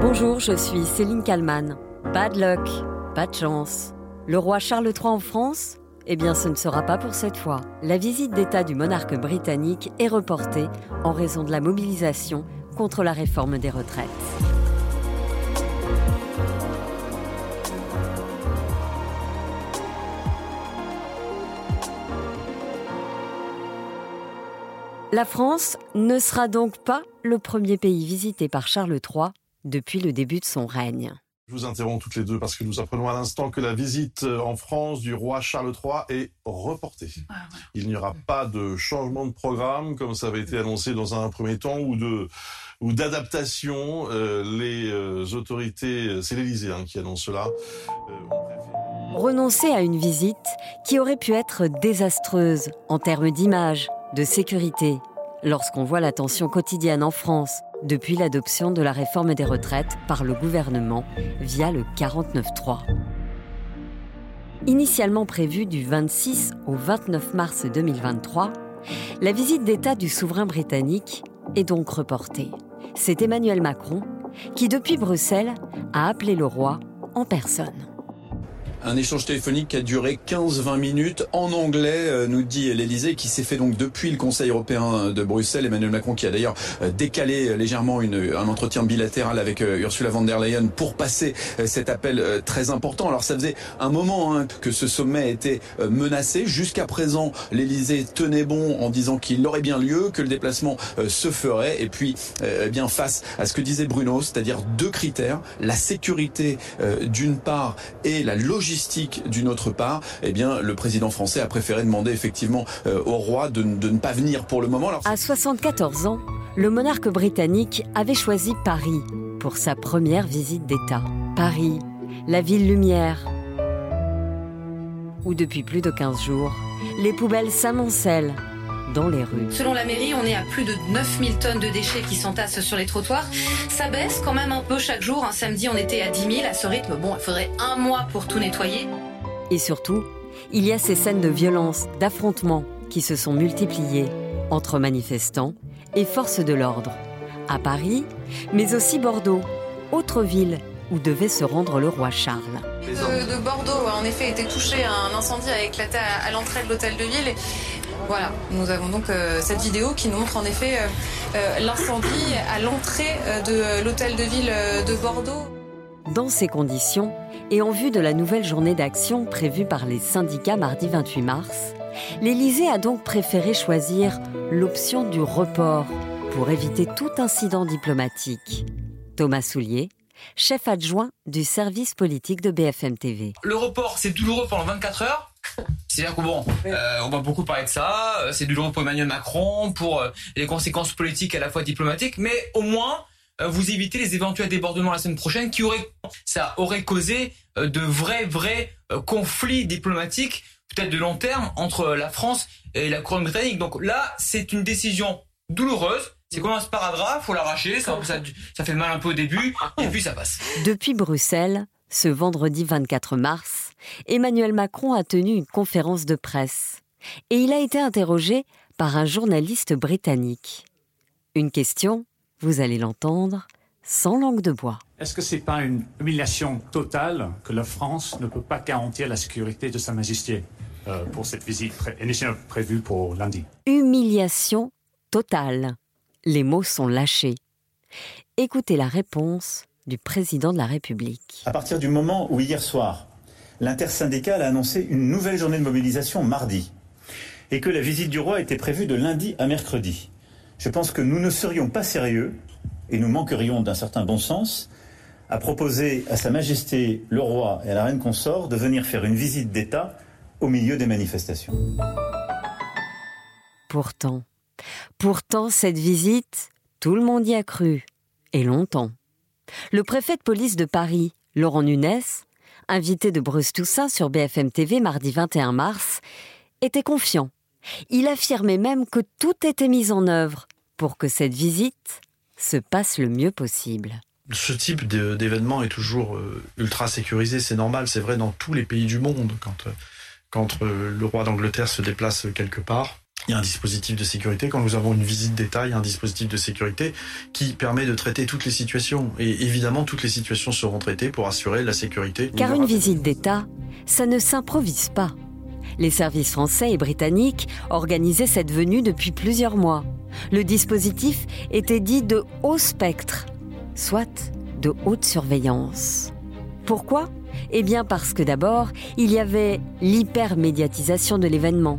Bonjour, je suis Céline Kalman. Bad luck, pas de chance. Le roi Charles III en France? Eh bien, ce ne sera pas pour cette fois. La visite d'État du monarque britannique est reportée en raison de la mobilisation contre la réforme des retraites. La France ne sera donc pas le premier pays visité par Charles III depuis le début de son règne. Je vous interromps toutes les deux parce que nous apprenons à l'instant que la visite en France du roi Charles III est reportée. Il n'y aura pas de changement de programme comme ça avait été annoncé dans un premier temps ou de ou d'adaptation. Euh, les euh, autorités, c'est l'Élysée hein, qui annonce cela. Euh, Renoncer à une visite qui aurait pu être désastreuse en termes d'image, de sécurité, lorsqu'on voit la tension quotidienne en France depuis l'adoption de la réforme des retraites par le gouvernement via le 49.3. Initialement prévue du 26 au 29 mars 2023, la visite d'État du souverain britannique est donc reportée. C'est Emmanuel Macron qui, depuis Bruxelles, a appelé le roi en personne. Un échange téléphonique qui a duré 15-20 minutes en anglais, euh, nous dit l'Elysée, qui s'est fait donc depuis le Conseil européen de Bruxelles. Emmanuel Macron qui a d'ailleurs euh, décalé légèrement une, un entretien bilatéral avec euh, Ursula von der Leyen pour passer cet appel très important. Alors ça faisait un moment hein, que ce sommet était menacé. Jusqu'à présent, l'Elysée tenait bon en disant qu'il aurait bien lieu, que le déplacement se ferait. Et puis, eh bien face à ce que disait Bruno, c'est-à-dire deux critères, la sécurité d'une part et la logique d'une autre part, eh bien, le président français a préféré demander effectivement euh, au roi de, de, ne pas venir pour le moment. Alors... À 74 ans, le monarque britannique avait choisi Paris pour sa première visite d'État. Paris, la ville lumière, où depuis plus de 15 jours, les poubelles s'amoncellent dans les rues. Selon la mairie, on est à plus de 9000 tonnes de déchets qui s'entassent sur les trottoirs. Ça baisse quand même un peu chaque jour. Un samedi, on était à 10 000. À ce rythme, bon, il faudrait un mois pour tout nettoyer. Et surtout, il y a ces scènes de violence, d'affrontements qui se sont multipliées entre manifestants et forces de l'ordre. À Paris, mais aussi Bordeaux, autre ville où devait se rendre le roi Charles. De, de Bordeaux, en effet, été touché. Un incendie a éclaté à, à l'entrée de l'hôtel de ville. Voilà, nous avons donc euh, cette vidéo qui nous montre en effet euh, euh, l'incendie à l'entrée de l'hôtel de ville de Bordeaux. Dans ces conditions, et en vue de la nouvelle journée d'action prévue par les syndicats mardi 28 mars, l'Élysée a donc préféré choisir l'option du report pour éviter tout incident diplomatique. Thomas Soulier, chef adjoint du service politique de BFM TV. Le report, c'est douloureux pendant 24 heures. C'est-à-dire que bon, euh, on va beaucoup parler de ça. C'est douloureux pour Emmanuel Macron, pour euh, les conséquences politiques à la fois diplomatiques, mais au moins euh, vous évitez les éventuels débordements la semaine prochaine qui auraient, ça aurait causé euh, de vrais, vrais euh, conflits diplomatiques, peut-être de long terme, entre la France et la couronne britannique. Donc là, c'est une décision douloureuse. C'est comme un sparadrap, faut l'arracher, ça, ça, ça fait mal un peu au début, et puis ça passe. Depuis Bruxelles, ce vendredi 24 mars, Emmanuel Macron a tenu une conférence de presse et il a été interrogé par un journaliste britannique. Une question, vous allez l'entendre, sans langue de bois. Est-ce que c'est pas une humiliation totale que la France ne peut pas garantir la sécurité de Sa Majesté euh, pour cette visite pré initialement prévue pour lundi? Humiliation totale. Les mots sont lâchés. Écoutez la réponse du président de la République. À partir du moment où hier soir, l'intersyndicale a annoncé une nouvelle journée de mobilisation mardi et que la visite du roi était prévue de lundi à mercredi, je pense que nous ne serions pas sérieux et nous manquerions d'un certain bon sens à proposer à Sa Majesté le roi et à la reine consort de venir faire une visite d'État au milieu des manifestations. Pourtant, pourtant cette visite, tout le monde y a cru, et longtemps. Le préfet de police de Paris, Laurent Nunez, invité de Bruce Toussaint sur BFM TV mardi 21 mars, était confiant. Il affirmait même que tout était mis en œuvre pour que cette visite se passe le mieux possible. Ce type d'événement est toujours euh, ultra sécurisé, c'est normal, c'est vrai dans tous les pays du monde. Quand, quand euh, le roi d'Angleterre se déplace quelque part, il y a un dispositif de sécurité. Quand nous avons une visite d'État, il y a un dispositif de sécurité qui permet de traiter toutes les situations. Et évidemment, toutes les situations seront traitées pour assurer la sécurité. Car une visite d'État, ça ne s'improvise pas. Les services français et britanniques organisaient cette venue depuis plusieurs mois. Le dispositif était dit de haut spectre, soit de haute surveillance. Pourquoi? Eh bien parce que d'abord, il y avait l'hypermédiatisation de l'événement.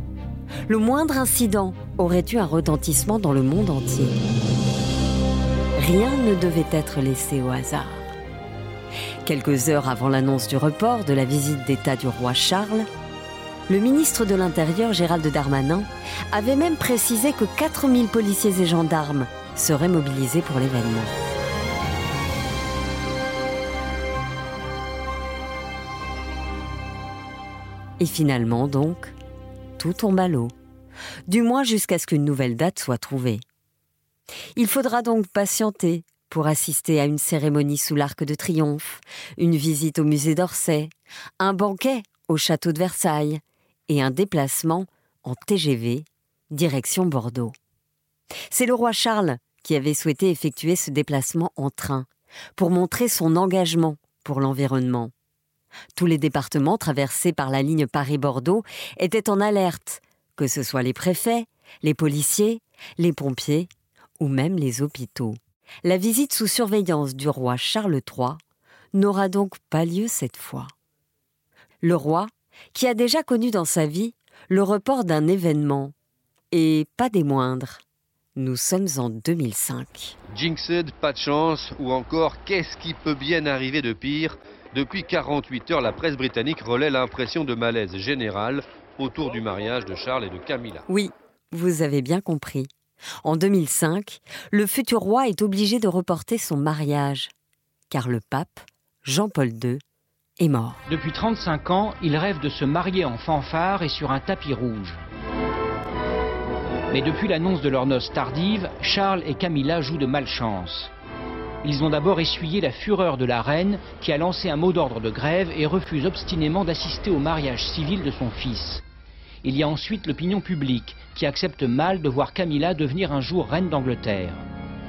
Le moindre incident aurait eu un retentissement dans le monde entier. Rien ne devait être laissé au hasard. Quelques heures avant l'annonce du report de la visite d'État du roi Charles, le ministre de l'Intérieur Gérald Darmanin avait même précisé que 4000 policiers et gendarmes seraient mobilisés pour l'événement. Et finalement, donc, tout tombe à l'eau, du moins jusqu'à ce qu'une nouvelle date soit trouvée. Il faudra donc patienter pour assister à une cérémonie sous l'Arc de Triomphe, une visite au musée d'Orsay, un banquet au château de Versailles et un déplacement en TGV direction Bordeaux. C'est le roi Charles qui avait souhaité effectuer ce déplacement en train pour montrer son engagement pour l'environnement. Tous les départements traversés par la ligne Paris-Bordeaux étaient en alerte, que ce soit les préfets, les policiers, les pompiers ou même les hôpitaux. La visite sous surveillance du roi Charles III n'aura donc pas lieu cette fois. Le roi, qui a déjà connu dans sa vie le report d'un événement, et pas des moindres. Nous sommes en 2005. Jinxed, pas de chance, ou encore qu'est-ce qui peut bien arriver de pire? Depuis 48 heures, la presse britannique relaie l'impression de malaise général autour du mariage de Charles et de Camilla. Oui, vous avez bien compris. En 2005, le futur roi est obligé de reporter son mariage, car le pape, Jean-Paul II, est mort. Depuis 35 ans, il rêve de se marier en fanfare et sur un tapis rouge. Mais depuis l'annonce de leur noce tardive, Charles et Camilla jouent de malchance. Ils ont d'abord essuyé la fureur de la reine qui a lancé un mot d'ordre de grève et refuse obstinément d'assister au mariage civil de son fils. Il y a ensuite l'opinion publique qui accepte mal de voir Camilla devenir un jour reine d'Angleterre.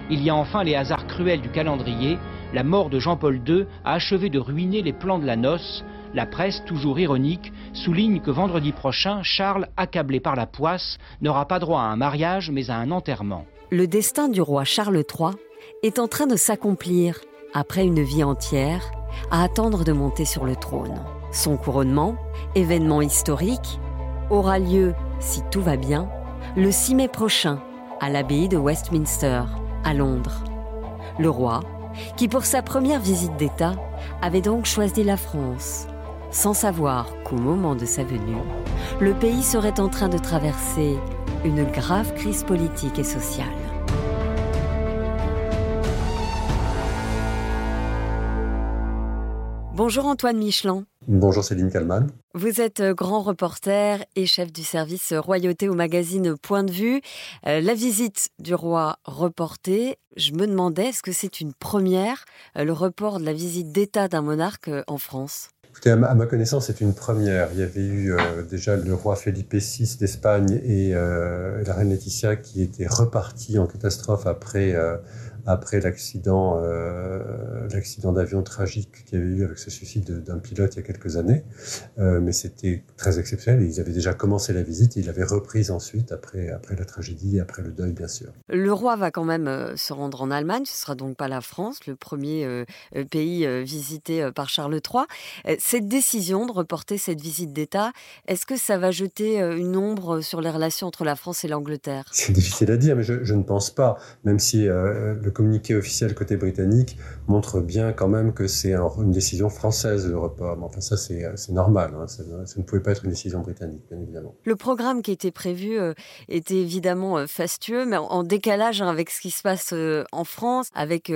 Il y a enfin les hasards cruels du calendrier. La mort de Jean-Paul II a achevé de ruiner les plans de la noce. La presse, toujours ironique, souligne que vendredi prochain, Charles, accablé par la poisse, n'aura pas droit à un mariage mais à un enterrement. Le destin du roi Charles III est en train de s'accomplir après une vie entière à attendre de monter sur le trône. Son couronnement, événement historique, aura lieu, si tout va bien, le 6 mai prochain à l'abbaye de Westminster, à Londres. Le roi, qui pour sa première visite d'État avait donc choisi la France, sans savoir qu'au moment de sa venue, le pays serait en train de traverser une grave crise politique et sociale. Bonjour Antoine Michelin. Bonjour Céline Kalman. Vous êtes euh, grand reporter et chef du service Royauté au magazine Point de vue. Euh, la visite du roi reportée, je me demandais, est-ce que c'est une première, euh, le report de la visite d'État d'un monarque en France? Écoutez, à ma connaissance, c'est une première. Il y avait eu déjà le roi Felipe VI d'Espagne et la reine Laetitia qui étaient repartis en catastrophe après après l'accident euh, l'accident d'avion tragique qu'il y avait eu avec ce suicide d'un pilote il y a quelques années. Euh, mais c'était très exceptionnel. Ils avaient déjà commencé la visite et il avait reprise ensuite après, après la tragédie et après le deuil, bien sûr. Le roi va quand même euh, se rendre en Allemagne. Ce sera donc pas la France, le premier euh, pays visité par Charles III. Cette décision de reporter cette visite d'État, est-ce que ça va jeter une ombre sur les relations entre la France et l'Angleterre? C'est difficile à dire, mais je, je, ne pense pas. Même si le le communiqué officiel côté britannique montre bien quand même que c'est une décision française le report. Mais enfin ça c'est normal, hein. ça, ne pouvait pas être une décision britannique bien évidemment. Le programme qui était prévu euh, était évidemment euh, fastueux, mais en, décalage hein, avec ce qui se passe euh, en France, avec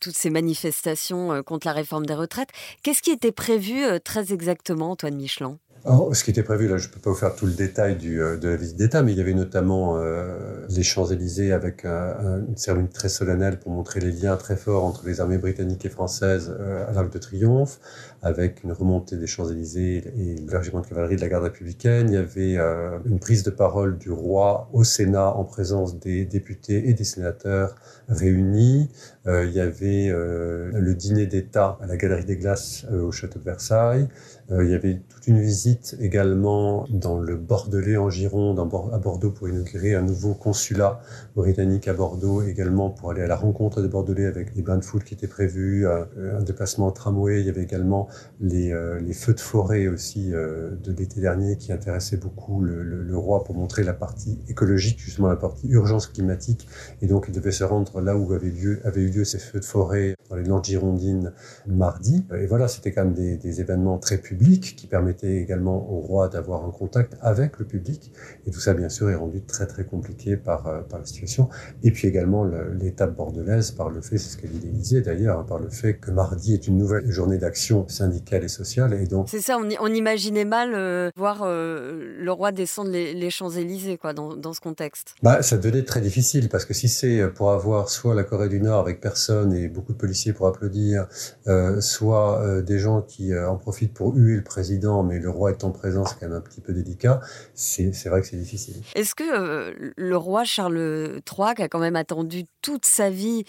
toutes ces manifestations contre la réforme des retraites. Qu'est-ce qui était prévu très exactement, Antoine Michelin? Ce qui était prévu, là, je ne peux pas vous faire tout le détail euh, de la visite d'État, mais il y avait notamment euh, les Champs-Élysées avec un, une cérémonie très solennelle pour montrer les liens très forts entre les armées britanniques et françaises euh, à l'Arc de Triomphe, avec une remontée des Champs-Élysées et le régiment de cavalerie de la garde républicaine. Il y avait une prise de parole du roi au Sénat en présence des députés et des sénateurs réunis. Euh, il y avait euh, le dîner d'État à la Galerie des Glaces au château de Versailles. il y avait toute une visite également dans le Bordelais en Gironde, à Bordeaux pour inaugurer un nouveau consulat britannique à Bordeaux, également pour aller à la rencontre des Bordelais avec des bains de foule qui étaient prévus, un déplacement en tramway. Il y avait également les, euh, les feux de forêt aussi euh, de l'été dernier qui intéressaient beaucoup le, roi pour montrer la partie écologique, justement la partie urgence climatique. Et donc il devait se rendre là où avaient, lieu, avaient eu lieu ces feux de forêt dans les Landes girondines mardi. Et voilà, c'était quand même des, des, événements très publics qui permettaient également au roi d'avoir un contact avec le public. Et tout ça, bien sûr, est rendu très très compliqué par, euh, par la situation. Et puis également l'étape bordelaise par le fait, c'est ce qu'a dit l'Élysée d'ailleurs, hein, par le fait que mardi est une nouvelle journée d'action syndicale et sociale. Et donc... C'est ça, on, on, imaginait mal euh, voir euh, le roi descendre les, les Champs-Élysées quoi, dans, dans, ce contexte. Bah, ça devenait très difficile parce que si c'est pour avoir soit la Corée du Nord avec personne et beaucoup de policiers pour applaudir, euh, soit euh, des gens qui euh, en profitent pour huer le président, mais le roi étant présent, c'est quand même un petit peu délicat, c'est vrai que c'est difficile. Est-ce que le roi Charles III, qui a quand même attendu toute sa vie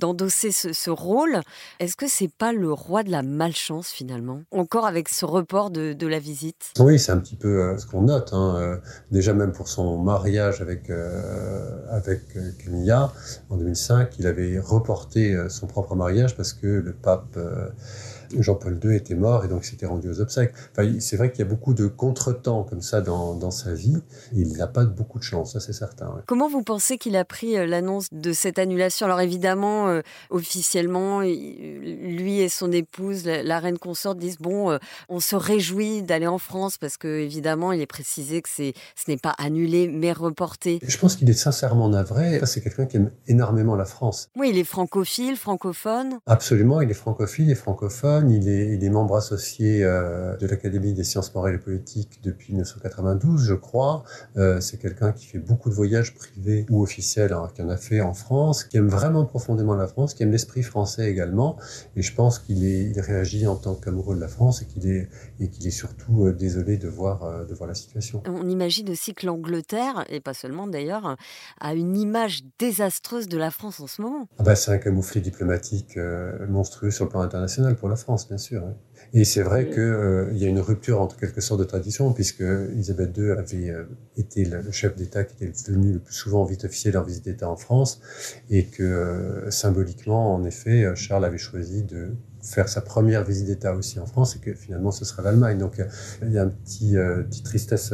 d'endosser ce, ce, rôle, est-ce que c'est pas le roi de la malchance finalement? Encore avec ce report de, de la visite? Oui, c'est un petit peu ce qu'on note. Hein. Déjà même pour son mariage avec, avec Camilla en 2005, il avait reporté son propre mariage parce que le pape Jean-Paul II était mort et donc s'était rendu aux obsèques. Enfin, c'est vrai qu'il y a beaucoup de contretemps comme ça dans, dans sa vie. il n'a pas beaucoup de chance, ça c'est certain. Ouais. Comment vous pensez qu'il a pris euh, l'annonce de cette annulation? Alors évidemment, euh, officiellement, lui et son épouse, la, la reine consort, disent bon, euh, on se réjouit d'aller en France parce que évidemment, il est précisé que c'est ce n'est pas annulé mais reporté. Je pense qu'il est sincèrement navré. C'est quelqu'un qui aime énormément la France. Oui, il est francophile, francophone. Absolument, il est francophile et francophone. Il est, il est membre associé euh, de l'Académie des sciences morales et politiques depuis 1992, je crois. Euh, c'est quelqu'un qui fait beaucoup de voyages privés ou officiels, hein, qui en a fait en France, qui aime vraiment profondément la France, qui aime l'esprit français également. Et je pense qu'il il réagit en tant qu'amoureux de la France et qu'il est, et qu'il est surtout euh, désolé de voir, de voir la situation. On imagine aussi que l'Angleterre, et pas seulement d'ailleurs, a une image désastreuse de la France en ce moment. Ah bah, c'est un camouflet diplomatique monstrueux sur le plan international pour la France. France, bien sûr. Et c'est vrai qu'il euh, y a une rupture entre quelque sorte de tradition, puisque Elisabeth II avait euh, été le, chef d'État qui était venu le plus souvent en visite officielle en visite d'État en France, et que euh, symboliquement, en effet, Charles avait choisi de faire sa première visite d'État aussi en France et que finalement ce sera l'Allemagne. Donc il y a un petit, petite tristesse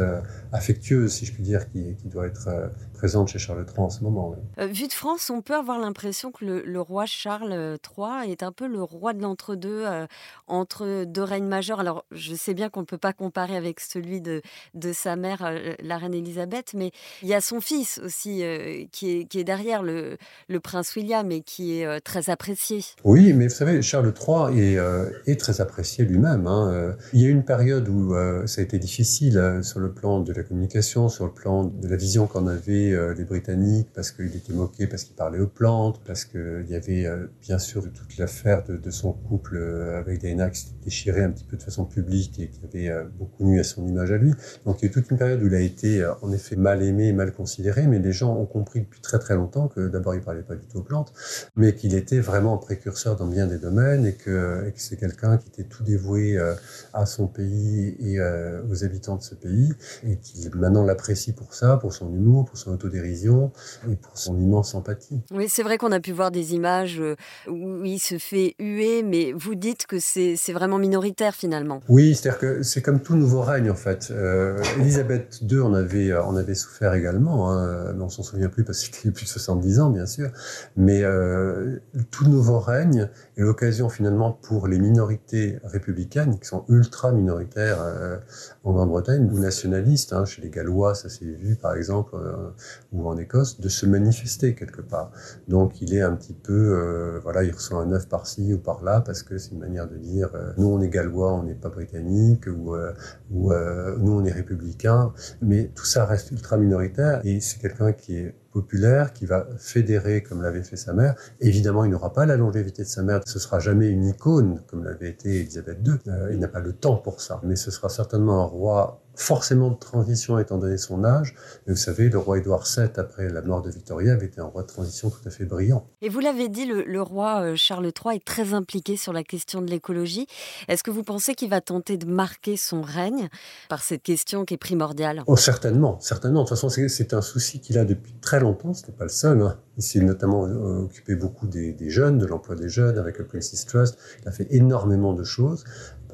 affectueuse, si je puis dire, qui, qui doit être présente chez Charles III en ce moment. Euh, vu de France, on peut avoir l'impression que le, le, roi Charles III est un peu le roi de l'entre-deux, euh, entre deux règnes majeurs. Alors je sais bien qu'on ne peut pas comparer avec celui de, de sa mère, euh, la reine Elisabeth, mais il y a son fils aussi qui, est, qui est derrière le, le prince William et qui est très apprécié. Oui, mais vous savez, Charles III est, euh, est très apprécié lui-même. Hein. Il y a eu une période où euh, ça a été difficile euh, sur le plan de la communication, sur le plan de la vision qu'en avaient euh, les Britanniques, parce qu'il était moqué, parce qu'il parlait aux plantes, parce qu'il y avait euh, bien sûr toute l'affaire de, son couple euh, avec Diana qui s'était déchiré un petit peu de façon publique et qui avait beaucoup nu à son image à lui. Donc il y a eu toute une période où il a été en effet mal aimé, mal considéré, mais les gens ont compris depuis très très longtemps que d'abord il parlait pas du tout aux plantes, mais qu'il était vraiment précurseur dans bien des domaines et que, que c'est quelqu'un qui était tout dévoué à son pays et aux habitants de ce pays et qui maintenant l'apprécie pour ça, pour son humour, pour son autodérision et pour son immense empathie. Oui, c'est vrai qu'on a pu voir des images où il se fait huer, mais vous dites que c'est vraiment minoritaire finalement. Oui, c'est-à-dire que c'est comme tout nouveau règne en fait. Euh, Elisabeth II en avait, en avait souffert également, hein, mais on s'en souvient plus parce qu'il avait plus de 70 ans bien sûr, mais euh, tout nouveau règne est l'occasion finalement pour les minorités républicaines, qui sont ultra minoritaires euh, en Grande-Bretagne, ou nationalistes, hein, chez les Gallois, ça s'est vu par exemple, euh, ou en Écosse, de se manifester quelque part. Donc il est un petit peu, euh, voilà, il reçoit un œuf par-ci ou par-là, parce que c'est une manière de dire, nous on est Gallois, on n'est pas britannique, ou, ou nous on est républicains, mais tout ça reste ultra minoritaire, et c'est quelqu'un qui est populaire, qui va fédérer comme l'avait fait sa mère. Évidemment, il n'aura pas la longévité de sa mère, ce sera jamais une icône comme l'avait été Elisabeth II. Euh, il n'a pas le temps pour ça, mais ce sera certainement un roi forcément de transition étant donné son âge. Mais vous savez, le roi Édouard VII, après la mort de Victoria, avait été un roi de transition tout à fait brillant. Et vous l'avez dit, le, roi euh, Charles III est très impliqué sur la question de l'écologie. Est-ce que vous pensez qu'il va tenter de marquer son règne par cette question qui est primordiale? Oh, Certainement, certainement. De toute façon, c'est un souci qu'il a depuis très longtemps. Ce n'est pas le seul. Hein. Il s'est notamment euh, occupé beaucoup des, des jeunes, de l'emploi des jeunes avec le Princess Trust. Il a fait énormément de choses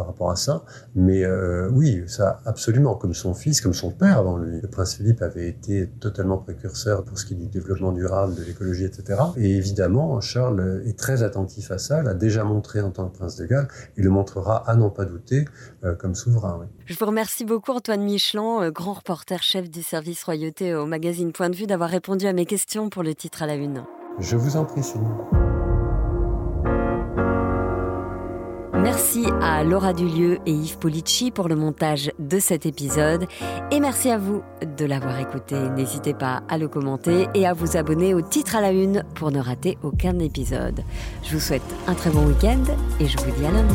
par rapport à ça. Mais euh, oui, ça absolument, comme son fils, comme son père avant lui. Le prince Philippe avait été totalement précurseur pour ce qui est du développement durable, de l'écologie, etc. Et évidemment, Charles est très attentif à ça, l'a déjà montré en tant que prince de Galles, il le montrera à n'en pas douter euh, comme souverain. Je vous remercie beaucoup Antoine Michelin, euh, grand reporter chef du service royauté au magazine Point de vue, d'avoir répondu à mes questions pour le titre à la une. Je vous en prie, Céline. Merci à Laura Dulieu et Yves Polici pour le montage de cet épisode. Et merci à vous de l'avoir écouté. N'hésitez pas à le commenter et à vous abonner au titre à la une pour ne rater aucun épisode. Je vous souhaite un très bon week-end et je vous dis à lundi.